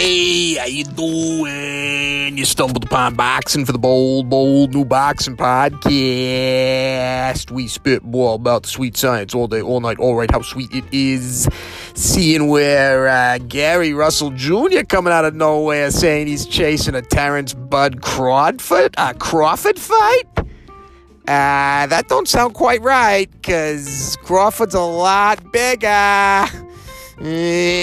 Hey, how you doing? You stumbled upon boxing for the bold, bold new boxing podcast. We spit spitball about the sweet science all day, all night, all right, how sweet it is. Seeing where uh, Gary Russell Jr. coming out of nowhere saying he's chasing a Terence Bud Crawford, a Crawford fight? Uh, that don't sound quite right, because Crawford's a lot bigger. Eh,